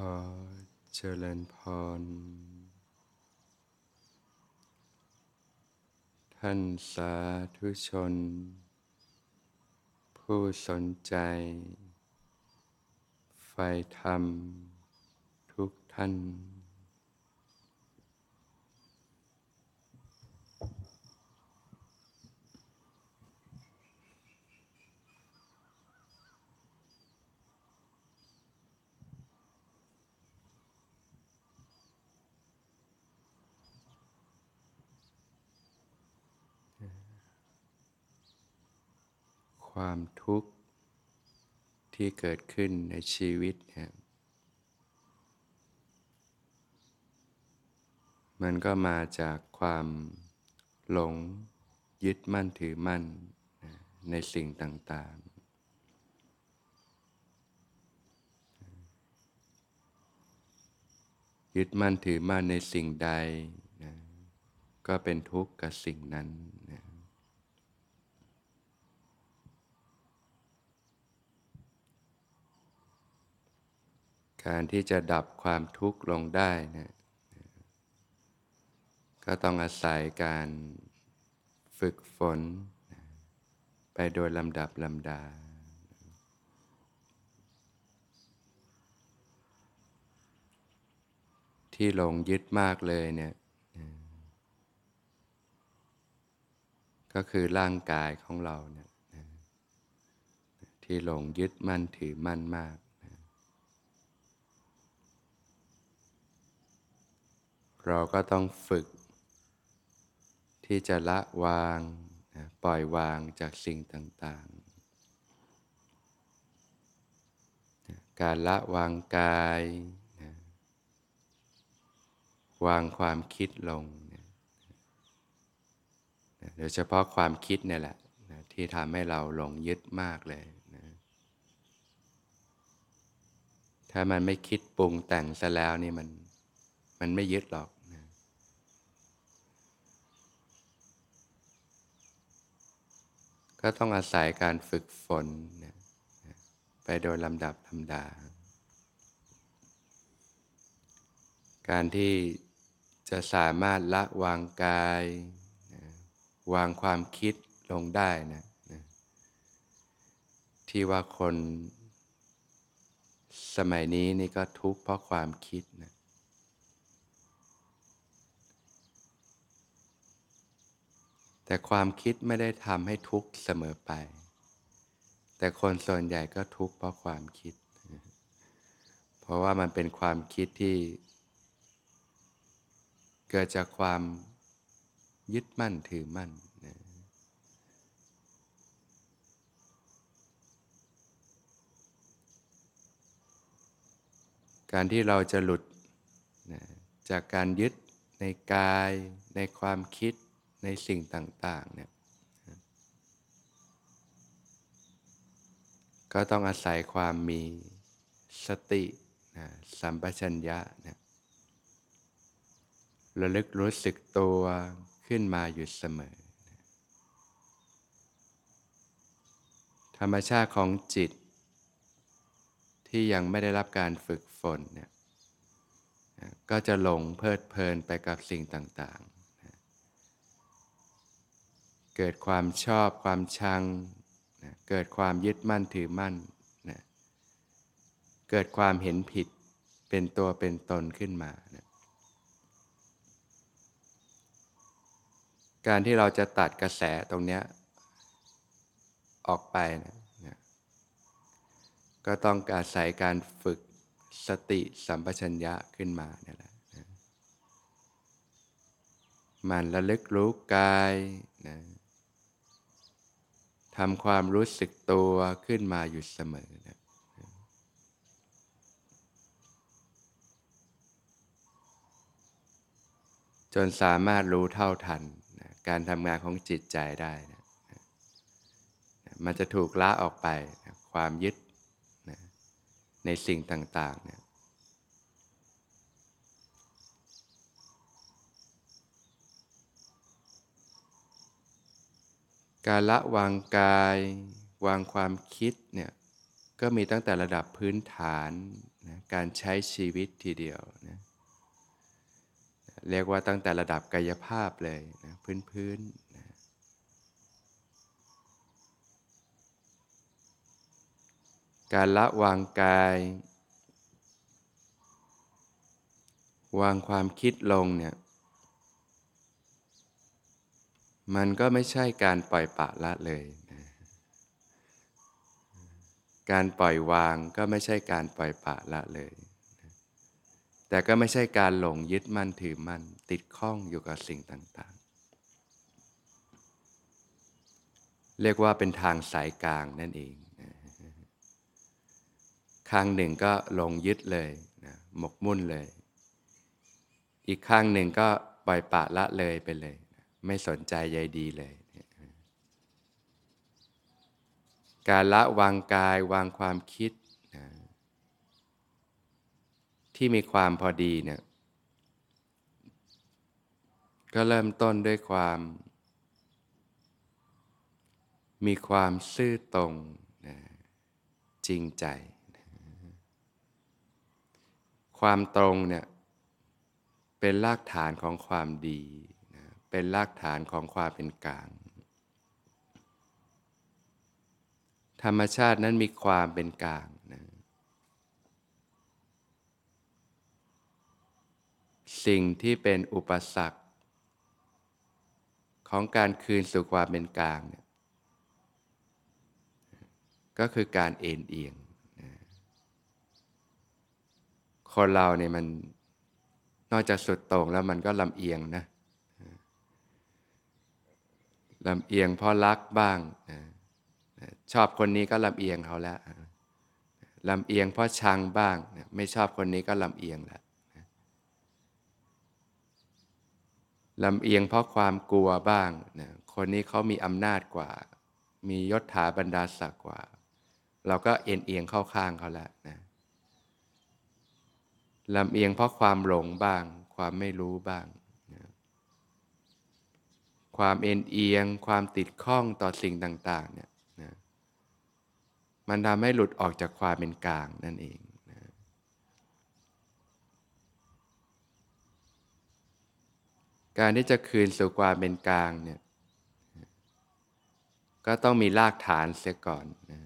อเจริญพร ท่านสาธุชน ผู้สนใจ ไฟธรรม ทุกท่าน ความทุกข์ที่เกิดขึ้นในชีวิตเนี่ยมันก็มาจากความหลงยึดมั่นถือมั่นในสิ่งต่างๆ ยึดมั่นถือมั่นในสิ่งใดนะก็เป็นทุกข์กับสิ่งนั้นนะ การที่จะดับความทุกข์ลงได้นะก็ต้องอาศัยการฝึกฝน ไปโดยลำดับลำดา ที่หลงยึดมากเลยเนี่ยก็คือร่างกายของเราเนี่ยที่หลงยึดมั่นถือมั่นมาก เราก็ต้องฝึก ที่จะละวางปล่อยวางจากสิ่งต่างๆ การละวางกาย วางความคิดลง โดยเฉพาะความคิดนี่แหละที่ทำให้เราหลงยึดมากเลยนะถ้ามันไม่คิดปรุงแต่งซะแล้วนี่มันมันไม่ยึดหรอก ก็ต้องอาศัยการฝึกฝนนะไปโดยลำดับธรรมดา การที่จะสามารถละวางกาย วางความคิดลงได้นะนะที่ว่าคนสมัยนี้นี่ก็ทุกข์เพราะความคิดนะ แต่ความคิดไม่ได้ทำให้ทุกข์เสมอไป แต่คนส่วนใหญ่ก็ทุกข์เพราะความคิด เพราะว่ามันเป็นความคิดที่ เกิดจากความยึดมั่นถือมั่นนะการที่เราจะหลุดนะจากการยึดในกายในความคิด ในสิ่งต่างๆเนี่ยก็ต้องอาศัยความมีสตินะสัมปชัญญะนะระลึกรู้สึกตัวขึ้นมาอยู่เสมอนะธรรมชาติของจิต ที่ยังไม่ได้รับการฝึกฝนเนี่ยก็จะหลงเพลิดเพลินไปกับสิ่งต่างๆ เกิดความชอบความชังนะเกิดความยึดมั่นถือมั่นนะเกิดความเห็นผิดเป็นตัวเป็นตนขึ้นมานะการที่เราจะตัดกระแสตรงนี้ออกไปนะนะก็ต้องอาศัยการฝึกสติสัมปชัญญะขึ้นมาเนี่ยแหละนะมันระลึกรู้กายนะ ทำความรู้สึกตัวขึ้นมาอยู่เสมอนะจนสามารถรู้เท่าทันนะการทำงานของจิตใจได้นะมันจะถูกละออกไปนะความยึดนะในสิ่งต่างๆเนี่ย การละวางกาย วางความคิดเนี่ยก็มีตั้งแต่ระดับพื้นฐานนะการใช้ชีวิตทีเดียวนะเรียกว่าตั้งแต่ระดับกายภาพเลยนะพื้นๆนะการละวางกาย วางความคิดลงเนี่ย มันก็ไม่ใช่การปล่อยปะละเลยนะการปล่อยวางก็ไม่ใช่การปล่อยปะละเลยนะแต่ก็ไม่ใช่การหลงยึดมั่นถือมั่นติดข้องอยู่กับสิ่งต่างๆ เรียกว่าเป็นทางสายกลางนั่นเองนะข้างหนึ่งก็หลงยึดเลยนะหมกมุ่นเลย อีกข้างหนึ่งก็ปล่อยปะละเลยไปเลย ไม่สนใจใยดีเลย การละวางกายวางความคิดนะที่มีความพอดีเนี่ยก็เริ่มต้นด้วยความ มีความซื่อตรงนะจริงใจนะความตรงเนี่ยเป็นรากฐานของความดี เป็นรากฐานของความเป็นกลาง ธรรมชาตินั้นมีความเป็นกลางนะสิ่งที่เป็นอุปสรรค ของการคืนสู่ความเป็นกลางเนี่ยก็คือการเอ็นเอียงนะคนเราเนี่ยมันนอกจากสุดโต่งแล้วมันก็ลำเอียงนะ ลำเอียงเพราะรักบ้างชอบคนนี้ก็ลำเอียงเขาแล้วลำเอียงเพราะชังบ้างไม่ชอบคนนี้ก็ลำเอียงแล้วลำเอียงเพราะความกลัวบ้างคนนี้เขามีอำนาจกว่า มียศถาบรรดาศักดิ์กว่า เราก็เอียงเอียงเข้าข้างเขาแล้วนะลำเอียงเพราะความหลงบ้าง ความไม่รู้บ้าง ความเอ็นเอียง ความติดข้องต่อสิ่งต่างๆเนี่ยนะมันทำให้หลุดออกจากความเป็นกลางนั่นเองนะการที่จะคืนสู่ความเป็นกลางเนี่ยก็ต้องมีรากฐานเสียก่อนนะ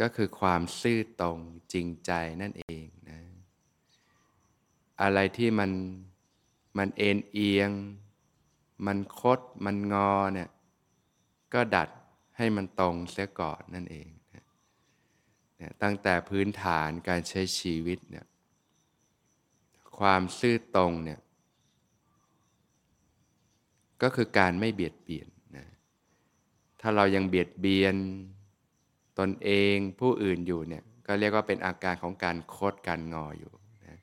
ก็คือความซื่อตรงจริงใจนั่นเองนะอะไรที่มันมันเอ็นเอียง มันคดมันงอเนี่ยก็ดัดให้มันตรงเสียก่อนนั่นเองเนี่ยตั้งแต่พื้นฐานการใช้ชีวิตเนี่ยความซื่อตรงเนี่ยก็คือการไม่เบียดเบียนนะถ้าเรายังเบียดเบียนตนเองผู้อื่นอยู่เนี่ยก็เรียกว่าเป็นอาการของการโคดการงออยู่นะ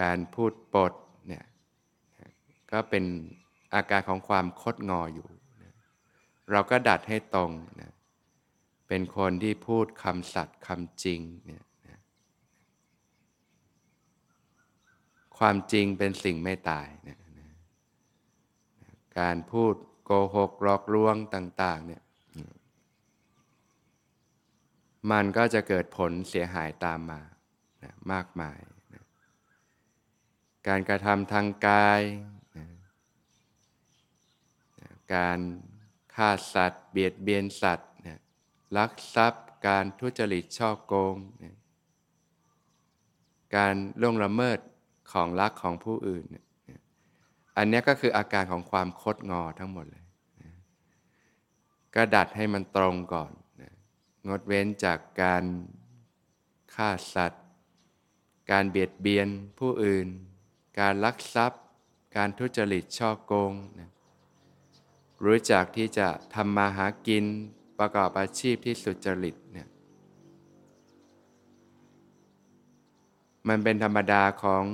การพูดปดเนี่ยก็เป็น อาการของความคดงออยู่นะเราก็ดัดให้ตรงนะเป็นคนที่พูดคำสัตย์คำจริงเนี่ยนะความจริงเป็นสิ่งไม่ตายนะนะการพูดโกหกหลอกลวงต่าง ๆ เนี่ย มันก็จะเกิดผลเสียหายตามมานะมากมายนะการกระทำทางกาย การฆ่าสัตว์ เบียดเบียนสัตว์นลักทรัพย์ การทุจริตช่อโกงนการล่วงละเมิดของรักของผู้อื่นอันนี้ก็คืออาการของความคดงอทั้งหมดเลยก็ดัดให้มันตรงก่อนงดเว้นจากการฆ่าสัตว์ การเบียดเบียนผู้อื่น การลักทรัพย์ การทุจริตช่อโกงนะ รู้จักที่จะทำมาหากินประกอบอาชีพที่สุจริตเนี่ยมันเป็นธรรมดาของ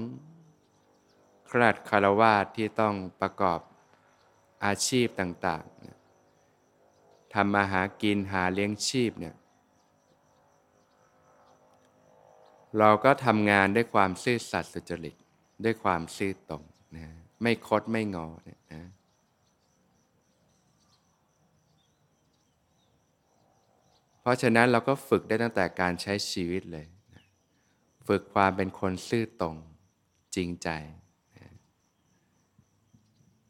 คราดคารวาสที่ต้องประกอบอาชีพต่างๆทำมาหากินหาเลี้ยงชีพเนี่ยเราก็ทำงานด้วยความซื่อสัตย์สุจริต ด้วยความซื่อตรงนะไม่คดไม่งอเนี่ยนะ เพราะฉะนั้นเราก็ฝึกได้ตั้งแต่การใช้ชีวิตเลย ฝึกความเป็นคนซื่อตรงจริงใจ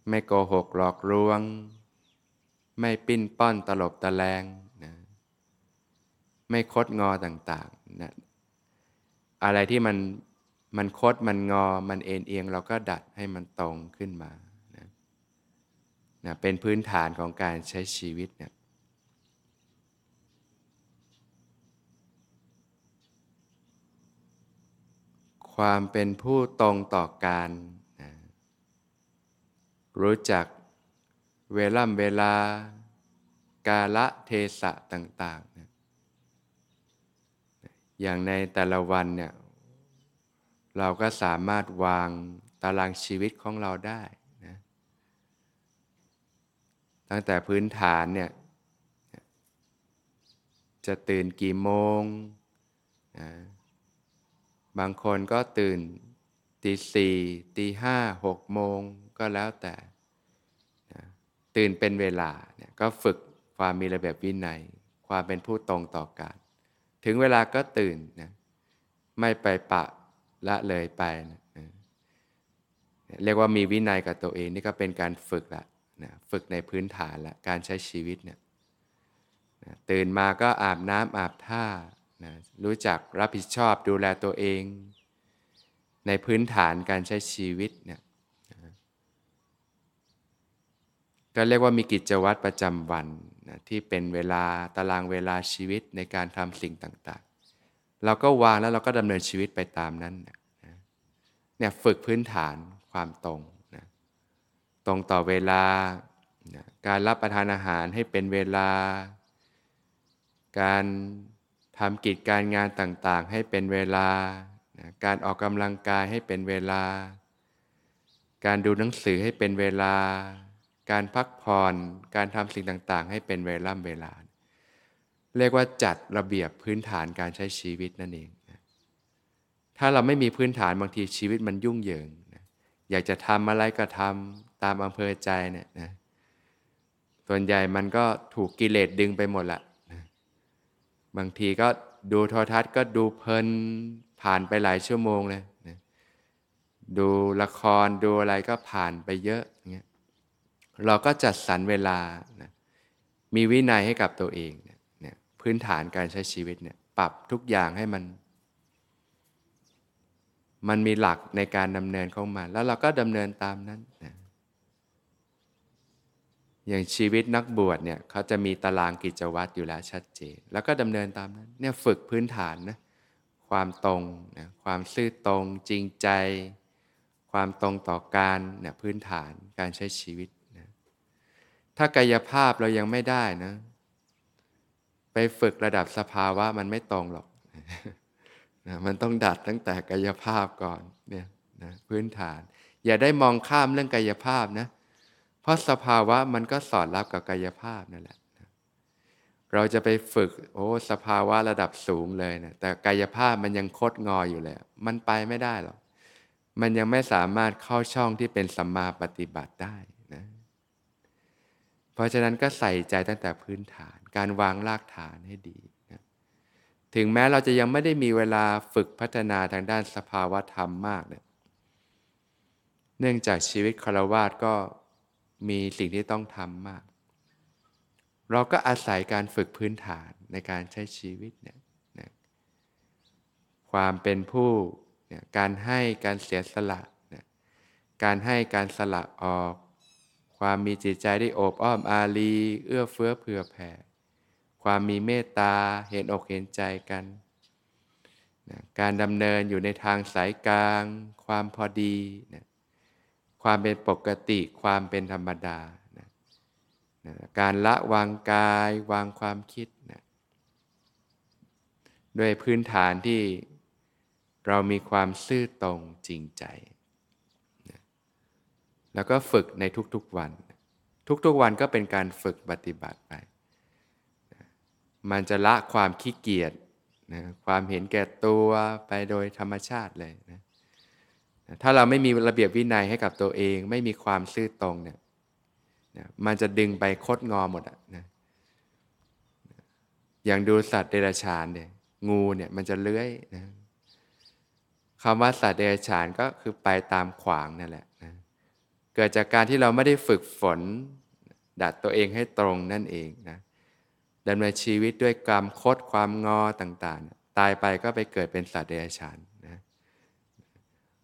ไม่โกหกหลอกลวง ไม่ปิ้นป้อนตลบตะแลงนะไม่คดงอต่างๆนะอะไรที่มันมันคดมันงอมันเอ็นเอียง เราก็ดัดให้มันตรงขึ้นมานะนะเป็นพื้นฐานของการใช้ชีวิตเนี่ย ความเป็นผู้ตรงต่อการนะรู้จักเวล่ำเวลา กาละเทศะต่างๆนะอย่างในแต่ละวันเนี่ยเราก็สามารถวางตารางชีวิตของเราได้นะตั้งแต่พื้นฐานเนี่ยจะตื่นกี่โมงนะ บางคนก็ตื่นตีสี่ตีห้าหกโมงก็แล้วแต่นะตื่นเป็นเวลาเนี่ยก็ฝึกความมีระเบียบวินัย ความเป็นผู้ตรงต่อการ ถึงเวลาก็ตื่นนะไม่ไปปะละเลยไปนะเรียกว่ามีวินัยกับตัวเองนี่ก็เป็นการฝึกละนะฝึกในพื้นฐานละการใช้ชีวิตเนี่ยนะตื่นมาก็อาบน้ำอาบท่า นะรู้จักรับผิดชอบดูแลตัวเอง ในพื้นฐานการใช้ชีวิตเนี่ยก็เรียกว่ามีกิจวัตรประจำวันนะที่เป็นเวลาตารางเวลาชีวิตในการทำสิ่งต่างๆ เราก็วางแล้วเราก็ดำเนินชีวิตไปตามนั้นนะเนี่ยฝึกพื้นฐานความตรงนะตรงต่อเวลานะการรับประทานอาหารให้เป็นเวลา การ ทำกิจการงานต่างๆ ให้เป็นเวลา การออกกำลังกายให้เป็นเวลา การดูหนังสือให้เป็นเวลา การพักผ่อน การทำสิ่งต่างๆ ให้เป็นเวล่ำเวลา เรียกว่าจัดระเบียบพื้นฐานการใช้ชีวิตนั่นเอง ถ้าเราไม่มีพื้นฐานบางทีชีวิตมันยุ่งเหยิง อยากจะทำอะไรก็ทำตามอำเภอใจเนี่ยนะ ส่วนใหญ่มันก็ถูกกิเลสดึงไปหมดละ บางทีก็ดูโทรทัศน์ก็ดูเพลินผ่านไปหลายชั่วโมงเลยนะดูละครดูอะไรก็ผ่านไปเยอะเงี้ยเราก็จัดสรรเวลานะมีวินัยให้กับตัวเองเนี่ยพื้นฐานการใช้ชีวิตเนี่ยปรับทุกอย่างให้มัน มันมีหลักในการดำเนินเข้ามาแล้วเราก็ดำเนินตามนั้นนะ อย่างชีวิตนักบวชเนี่ยเขาจะมีตารางกิจวัตรอยู่แล้วชัดเจน แล้วก็ดำเนินตามนั้นเนี่ยฝึกพื้นฐานนะความตรงนะความซื่อตรงจริงใจ ความตรงต่อการเนี่ยพื้นฐานการใช้ชีวิตนะถ้ากายภาพเรายังไม่ได้นะไปฝึกระดับสภาวะมันไม่ตรงหรอกนะมันต้องดัดตั้งแต่กายภาพก่อนเนี่ยนะพื้นฐาน อย่าได้มองข้ามเรื่องกายภาพนะ ราะสภาวะมันก็สอดรับกับกายภาพนั่นแหละ เราจะไปฝึกโอ้สภาวะระดับสูงเลยนะแต่กายภาพมันยังคดงออยู่เลยมันไปไม่ได้หรอก มันยังไม่สามารถเข้าช่องที่เป็นสัมมาปฏิบัติได้นะ เพราะฉะนั้นก็ใส่ใจตั้งแต่พื้นฐาน การวางรากฐานให้ดีนะถึงแม้เราจะยังไม่ได้มีเวลาฝึกพัฒนาทางด้านสภาวะธรรมมากเนี่ยเนื่องจากชีวิตคารวาสก็ มีสิ่งที่ต้องทำมาก เราก็อาศัยการฝึกพื้นฐานในการใช้ชีวิตเนี่ยนะความเป็นผู้เนี่ยการให้การเสียสละนะการให้การสละออก ความมีจิตใจที่โอบอ้อมอารีเอื้อเฟื้อเผื่อแผ่ ความมีเมตตาเห็นอกเห็นใจกันนะการดำเนินอยู่ในทางสายกลาง ความพอดีนะ ความเป็นปกติความเป็นธรรมดานะนะการละวางกายวางความคิดนะด้วยพื้นฐานที่เรามีความซื่อตรงจริงใจนะแล้วก็ฝึกในทุกๆวัน ทุกๆวันก็เป็นการฝึกปฏิบัติไปนะมันจะละความขี้เกียจนะความเห็นแก่ตัวไปโดยธรรมชาติเลยนะ ถ้าเราไม่มีระเบียบวินัยให้กับตัวเอง ไม่มีความซื่อตรงเนี่ยมันจะดึงไปคดงอหมดอะนะอย่างดูสัตว์เดรัจฉานเนี่ยงูเนี่ยมันจะเลื้อยนะคำว่าสัตว์เดรัจฉานก็คือไปตามขวางนั่นแหละนะเกิดจากการที่เราไม่ได้ฝึกฝน ดัดตัวเองให้ตรงนั่นเองนะดำเนินชีวิตด้วยความคดความงอต่างๆ ตายไปก็ไปเกิดเป็นสัตว์เดรัจฉาน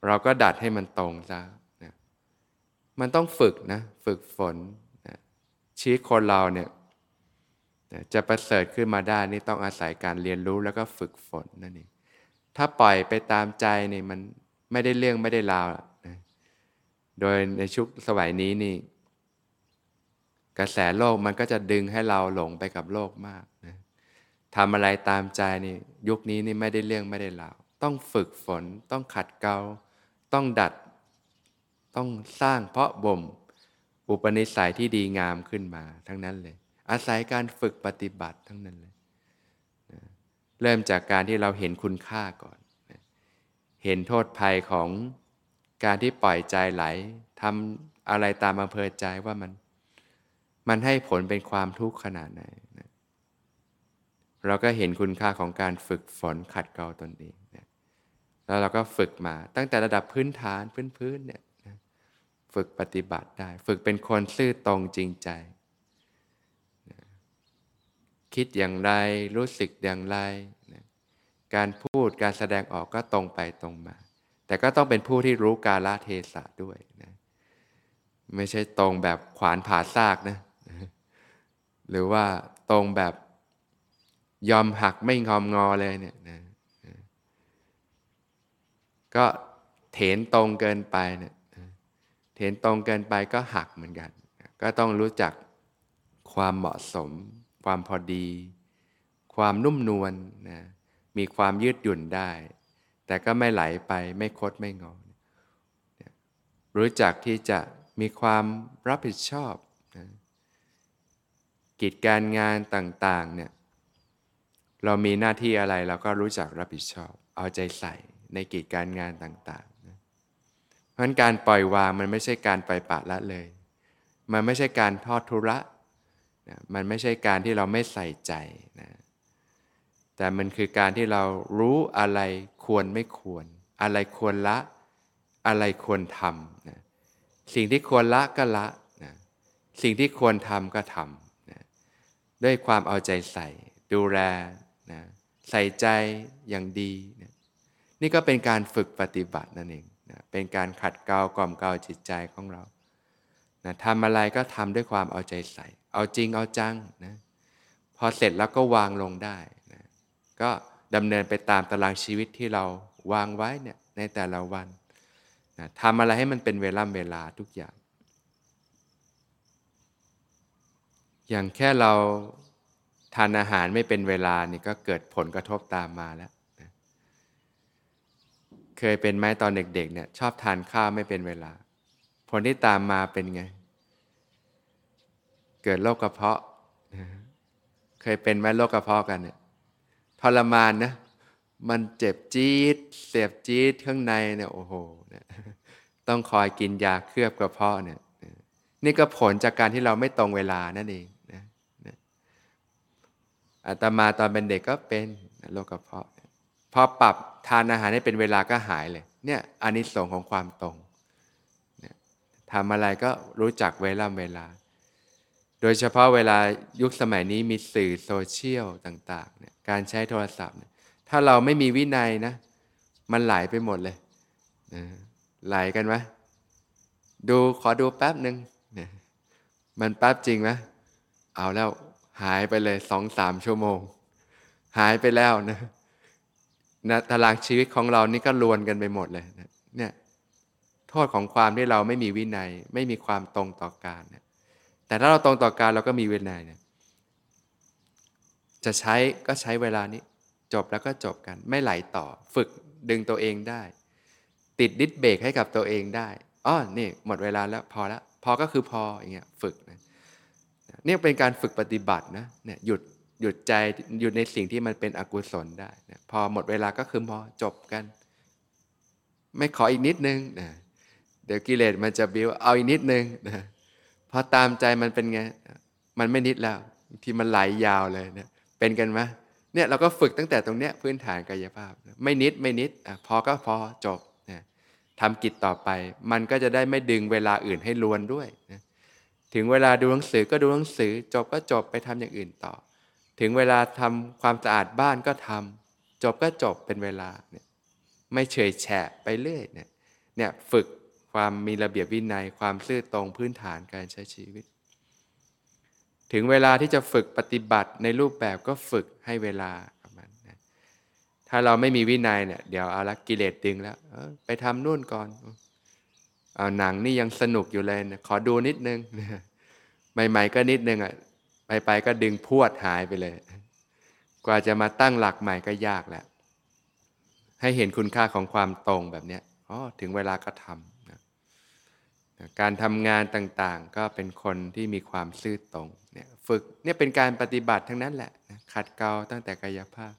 เราก็ดัดให้มันตรงซะนะมันต้องฝึกนะฝึกฝนนะชีวิตคนเราเนี่ยจะประเสริฐขึ้นมาได้นี่ต้องอาศัยการเรียนรู้แล้วก็ฝึกฝนนั่นเองถ้าปล่อยไปตามใจนี่มันไม่ได้เรื่องไม่ได้ราวนะโดยในชุกสมัยนี้นี่ กระแสโลกมันก็จะดึงให้เราหลงไปกับโลกมากนะทำอะไรตามใจนี่ยุคนี้นี่ไม่ได้เรื่องไม่ได้ราว ต้องฝึกฝนต้องขัดเกลา ต้องดัด ต้องสร้างเพาะบ่ม อุปนิสัยที่ดีงามขึ้นมาทั้งนั้นเลย อาศัยการฝึกปฏิบัติทั้งนั้นเลยเริ่มจากการที่เราเห็นคุณค่าก่อนเห็นโทษภัยของการที่ปล่อยใจไหลทำอะไรตามอำเภอใจว่ามัน มันให้ผลเป็นความทุกข์ขนาดไหนนะเราก็เห็นคุณค่าของการฝึกฝนขัดเกลาตนเอง แล้วเราก็ฝึกมาตั้งแต่ระดับพื้นฐานพื้นๆเนี่ยฝึกปฏิบัติได้ ฝึกเป็นคนซื่อตรงจริงใจ คิดอย่างไรรู้สึกอย่างไรนะการพูดการแสดงออกก็ตรงไปตรงมา แต่ก็ต้องเป็นผู้ที่รู้กาลเทศะด้วยนะไม่ใช่ตรงแบบขวานผ่าซากนะ หรือว่าตรงแบบยอมหักไม่งอมงอเลยเนี่ยนะ ก็เถนตรงเกินไปเนี่ยเถนตรงเกินไปก็หักเหมือนกัน ก็ต้องรู้จักความเหมาะสม ความพอดี ความนุ่มนวลนะมีความยืดหยุ่นได้ แต่ก็ไม่ไหลไปไม่คดไม่งอ รู้จักที่จะมีความรับผิดชอบนะกิจการงานต่าง ๆ เนี่ย เรามีหน้าที่อะไรเราก็รู้จักรับผิดชอบ เอาใจใส่ ในกิจการงานต่างๆนะเพราะฉะนั้นการปล่อยวางมันไม่ใช่การปล่อยปะละเลย มันไม่ใช่การทอดทุระนะมันไม่ใช่การที่เราไม่ใส่ใจนะแต่มันคือการที่เรารู้อะไรควรไม่ควร อะไรควรละอะไรควรทำนะสิ่งที่ควรละก็ละนะสิ่งที่ควรทำก็ทำนะด้วยความเอาใจใส่ ดูแลนะใส่ใจอย่างดีนะ นี่ก็เป็นการฝึกปฏิบัตินั่นเองนะเป็นการขัดเกลากล่อมเกลาจิตใจของเรานะทำอะไรก็ทำด้วยความเอาใจใส่ เอาจริงเอาจังนะพอเสร็จแล้วก็วางลงได้นะก็ดำเนินไปตามตารางชีวิตที่เราวางไว้เนี่ยในแต่ละวันนะทำอะไรให้มันเป็นเวลาเวลาทุกอย่าง อย่างแค่เราทานอาหารไม่เป็นเวลานี่ก็เกิดผลกระทบตามมาแล้ว เคยเป็นไหมตอนเด็กๆเนี่ยชอบทานข้าวไม่เป็นเวลา ผลที่ตามมาเป็นไง เกิดโรคกระเพาะ เคยเป็นไหมโรคกระเพาะกันเนี่ยทรมานนะ มันเจ็บจี๊ดเสียบจี๊ดข้างในเนี่ยโอ้โหต้องคอยกินยาเคลือบกระเพาะเนี่ยนี่ก็ผลจากการที่เราไม่ตรงเวลานั่นเองนะอาตมาตอนเป็นเด็กก็เป็นโรคกระเพาะ พอปรับทานอาหารให้เป็นเวลาก็หายเลย เนี่ยอันนี้สงของความตรงทำอะไรก็รู้จักเวลาเวลา โดยเฉพาะเวลายุคสมัยนี้มีสื่อโซเชียลต่างๆเนี่ยการใช้โทรศัพท์เนี่ยถ้าเราไม่มีวินัยนะ มันไหลไปหมดเลยนะไหลกันไหมดูขอดูแป๊บหนึ่งนะมันแป๊บจริงไหมเอาแล้วหายไปเลยสองสามชั่วโมง หายไปแล้วนะ นะตารางชีวิตของเรานี่ก็ลวนกันไปหมดเลยนะเนี่ยโทษของความที่เราไม่มีวินัย ไม่มีความตรงต่อการเนี่ยแต่ถ้าเราตรงต่อการเราก็มีเวลาเนี่ยจะใช้ก็ใช้เวลานี้จบแล้วก็จบกัน ไม่ไหลต่อ ฝึกดึงตัวเองได้ ติดดิสเบรกให้กับตัวเองได้อ๋อนี่หมดเวลาแล้วพอแล้วพอก็คือพออย่างเงี้ยฝึกนะนี่เป็นการฝึกปฏิบัตินะเนี่ยหยุด หยุดใจหยุดในสิ่งที่มันเป็นอกุศลได้นะพอหมดเวลาก็คือพอจบกัน ไม่ขออีกนิดนึงนะเดี๋ยวกิเลสมันจะบิวเอาอีกนิดนึงนะพอตามใจมันเป็นไงมันไม่นิดแล้วที่มันไหลยยาวเลยเนี่ยเป็นกันไหมเนี่ยเราก็ฝึกตั้งแต่ตรงเนี้ยพื้นฐานกายภาพ ไม่นิดไม่นิดอพอก็พอจบนะทำกิจต่อไป มันก็จะได้ไม่ดึงเวลาอื่นให้ลวนด้วยนะถึงเวลาดูหนังสือก็ดูหนังสือ จบก็จบไปทำอย่างอื่นต่อ ถึงเวลาทำความสะอาดบ้านก็ทำจบก็จบเป็นเวลาเนี่ยไม่เฉยแฉะไปเรื่อยเนี่ยเนี่ยฝึกความมีระเบียบวินัยความซื่อตรงพื้นฐานการใช้ชีวิต ถึงเวลาที่จะฝึกปฏิบัติในรูปแบบก็ฝึกให้เวลากับมันนะถ้าเราไม่มีวินัยเนี่ยเดี๋ยวเอาละกิเลสดึงแล้วไปทำนู่นก่อนเอาหนังนี่ยังสนุกอยู่เลยนะขอดูนิดนึงใหม่ ๆ ก็นิดนึงอะ ไปไปก็ดึงพวดหายไปเลย กว่าจะมาตั้งหลักใหม่ก็ยากแหละให้เห็นคุณค่าของความตรงแบบนี้อ๋อถึงเวลาก็ทำนะการทำงานต่างๆ ก็เป็นคนที่มีความซื่อตรงเนี่ยฝึกเนี่ยเป็นการปฏิบัติทั้งนั้นแหละนะขัดเกลาตั้งแต่กายภาพ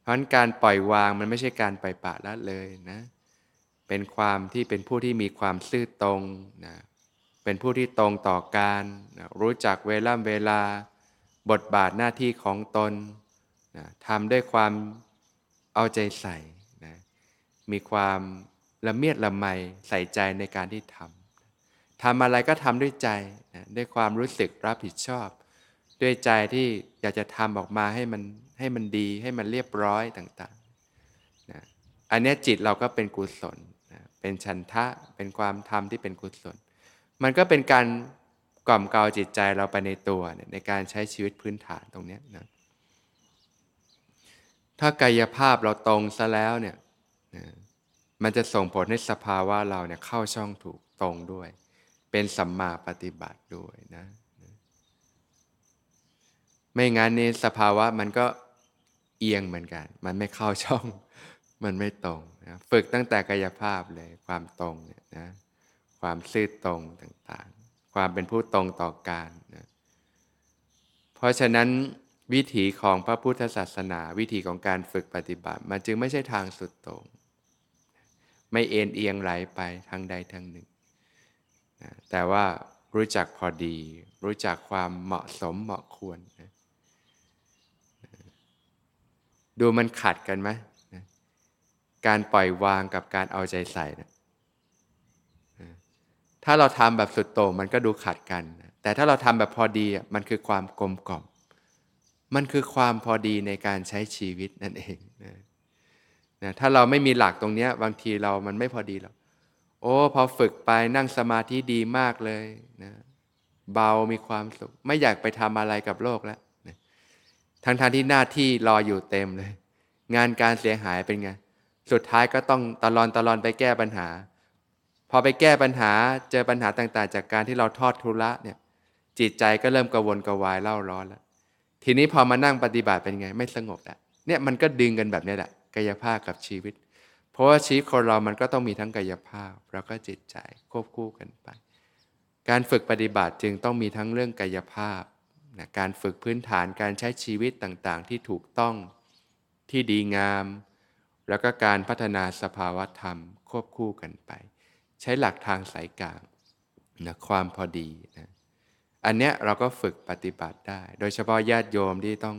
เพราะฉะนั้นการปล่อยวางมันไม่ใช่การปล่อยปละละเลยนะ เป็นความที่เป็นผู้ที่มีความซื่อตรงนะ เป็นผู้ที่ตรงต่อการนะรู้จักเวลาเวลา บทบาทหน้าที่ของตนนะทำด้วยความเอาใจใส่นะมีความละเมียดละไมใส่ใจในการที่ทำทำอะไรก็ทำด้วยใจนะด้วยความรู้สึกรับผิดชอบ ด้วยใจที่อยากจะทำออกมาให้มันให้มันดีให้มันเรียบร้อยต่างๆนะอันนี้จิตเราก็เป็นกุศลนะเป็นชันทะเป็นความทำที่เป็นกุศล มันก็เป็นการกล่อมเกลาจิตใจเราไปในตัวในการใช้ชีวิตพื้นฐานตรงนี้นะถ้ากายภาพเราตรงซะแล้วเนี่ยนะมันจะส่งผลให้สภาวะเราเนี่ยเข้าช่องถูกตรงด้วย เป็นสัมมาปฏิบัติด้วยนะไม่งั้นนี่สภาวะมันก็เอียงเหมือนกัน มันไม่เข้าช่อง มันไม่ตรงนะฝึกตั้งแต่กายภาพเลยความตรงเนี่ยนะ ความซื่อตรงต่างๆ ความเป็นผู้ตรงต่อการนะเพราะฉะนั้นวิถีของพระพุทธศาสนา วิถีของการฝึกปฏิบัติ มันจึงไม่ใช่ทางสุดตรงไม่เอ็นเอียงไหลไปทางใดทางหนึ่งนะแต่ว่ารู้จักพอดี รู้จักความเหมาะสมเหมาะควรนะดูมันขัดกันไหมนะการปล่อยวางกับการเอาใจใส่นะ ถ้าเราทำแบบสุดโต่งมันก็ดูขัดกัน แต่ถ้าเราทำแบบพอดีมันคือความกลมกล่อม มันคือความพอดีในการใช้ชีวิตนั่นเองนะถ้าเราไม่มีหลักตรงนี้บางทีเรามันไม่พอดีหรอกโอ้พอฝึกไปนั่งสมาธิดีมากเลยนะเบามีความสุข ไม่อยากไปทำอะไรกับโลกแล้วนะทั้งทางที่หน้าที่รออยู่เต็มเลย งานการเสียหายเป็นไง สุดท้ายก็ต้องตลอนตลอนไปแก้ปัญหา พอไปแก้ปัญหาเจอปัญหาต่างๆ จากการที่เราทอดทุระเนี่ยจิตใจก็เริ่มกระวนกระวายเล่าร้อนแล้ว ทีนี้พอมานั่งปฏิบัติเป็นไงไม่สงบแล้วเนี่ยมันก็ดึงกันแบบนี้แหละกายภาพกับชีวิต เพราะว่าชีวิตคนเรามันก็ต้องมีทั้งกายภาพ แล้วก็จิตใจควบคู่กันไป การฝึกปฏิบัติจึงต้องมีทั้งเรื่องกายภาพนะการฝึกพื้นฐานการใช้ชีวิตต่างๆ ที่ถูกต้องที่ดีงาม แล้วก็การพัฒนาสภาวธรรมควบคู่กันไป ใช้หลักทางสายกลางนะความพอดีนะอันเนี้ยเราก็ฝึกปฏิบัติได้ โดยเฉพาะญาติโยมที่ต้อง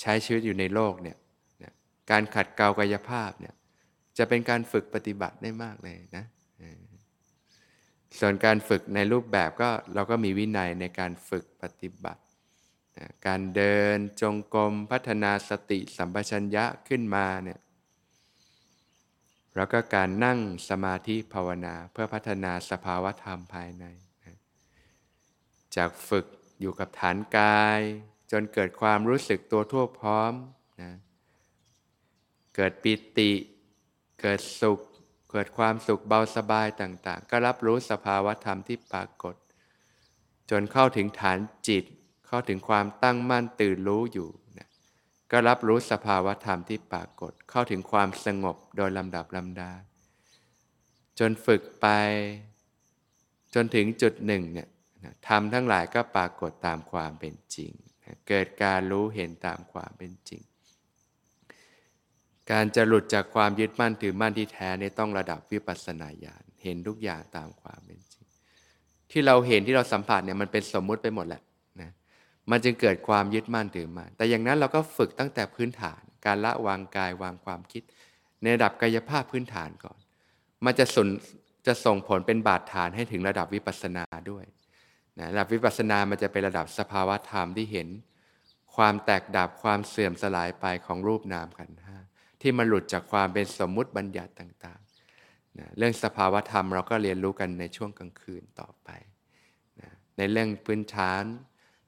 ใช้ชีวิตอยู่ในโลกเนี่ยการขัดเกลากายภาพเนี่ยจะเป็นการฝึกปฏิบัติได้มากเลยนะส่วนการฝึกในรูปแบบก็เราก็มีวินัยในการฝึกปฏิบัติการเดินจงกรมพัฒนาสติสัมปชัญญะขึ้นมาเนี่ย แล้วก็การนั่งสมาธิภาวนาเพื่อพัฒนาสภาวธรรมภายในจากฝึกอยู่กับฐานกาย จนเกิดความรู้สึกตัวทั่วพร้อมนะเกิดปิติ เกิดสุข เกิดความสุขเบาสบายต่าง ๆ ก็รับรู้สภาวธรรมที่ปรากฏ จนเข้าถึงฐานจิต เข้าถึงความตั้งมั่นตื่นรู้อยู่ ก็รับรู้สภาวะธรรมที่ปรากฏ เข้าถึงความสงบโดยลำดับลำดา จนฝึกไป จนถึงจุดหนึ่งเนี่ยธรรมทั้งหลายก็ปรากฏตามความเป็นจริง เกิดการรู้เห็นตามความเป็นจริง การจะหลุดจากความยึดมั่นถือมั่นที่แท้นี่ต้องระดับวิปัสสนาญาณเห็นทุกอย่างตามความเป็นจริง ที่เราเห็นที่เราสัมผัสเนี่ยมันเป็นสมมุติไปหมดแหละ มันจึงเกิดความยึดมั่นถือมั่นแต่อย่างนั้นเราก็ฝึกตั้งแต่พื้นฐาน การละวางกายวางความคิด ในระดับกายภาพพื้นฐานก่อน มันจะส่งจะส่งผลเป็นบาดฐานให้ถึงระดับวิปัสสนาด้วยนะระดับวิปัสสนามันจะเป็นระดับสภาวะธรรมที่เห็น ความแตกดับความเสื่อมสลายไปของรูปนามขันธ์ห้าที่มันหลุดจากความเป็นสมมุติบัญญัติต่างๆนะเรื่องสภาวะธรรมเราก็เรียนรู้กันในช่วงกลางคืนต่อไปนะในเรื่องพื้นฐาน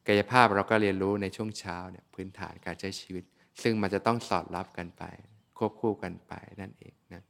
กายภาพเราก็เรียนรู้ในช่วงเช้าเนี่ยพื้นฐานการใช้ชีวิต ซึ่งมันจะต้องสอดรับกันไป ควบคู่กันไปนั่นเองนะ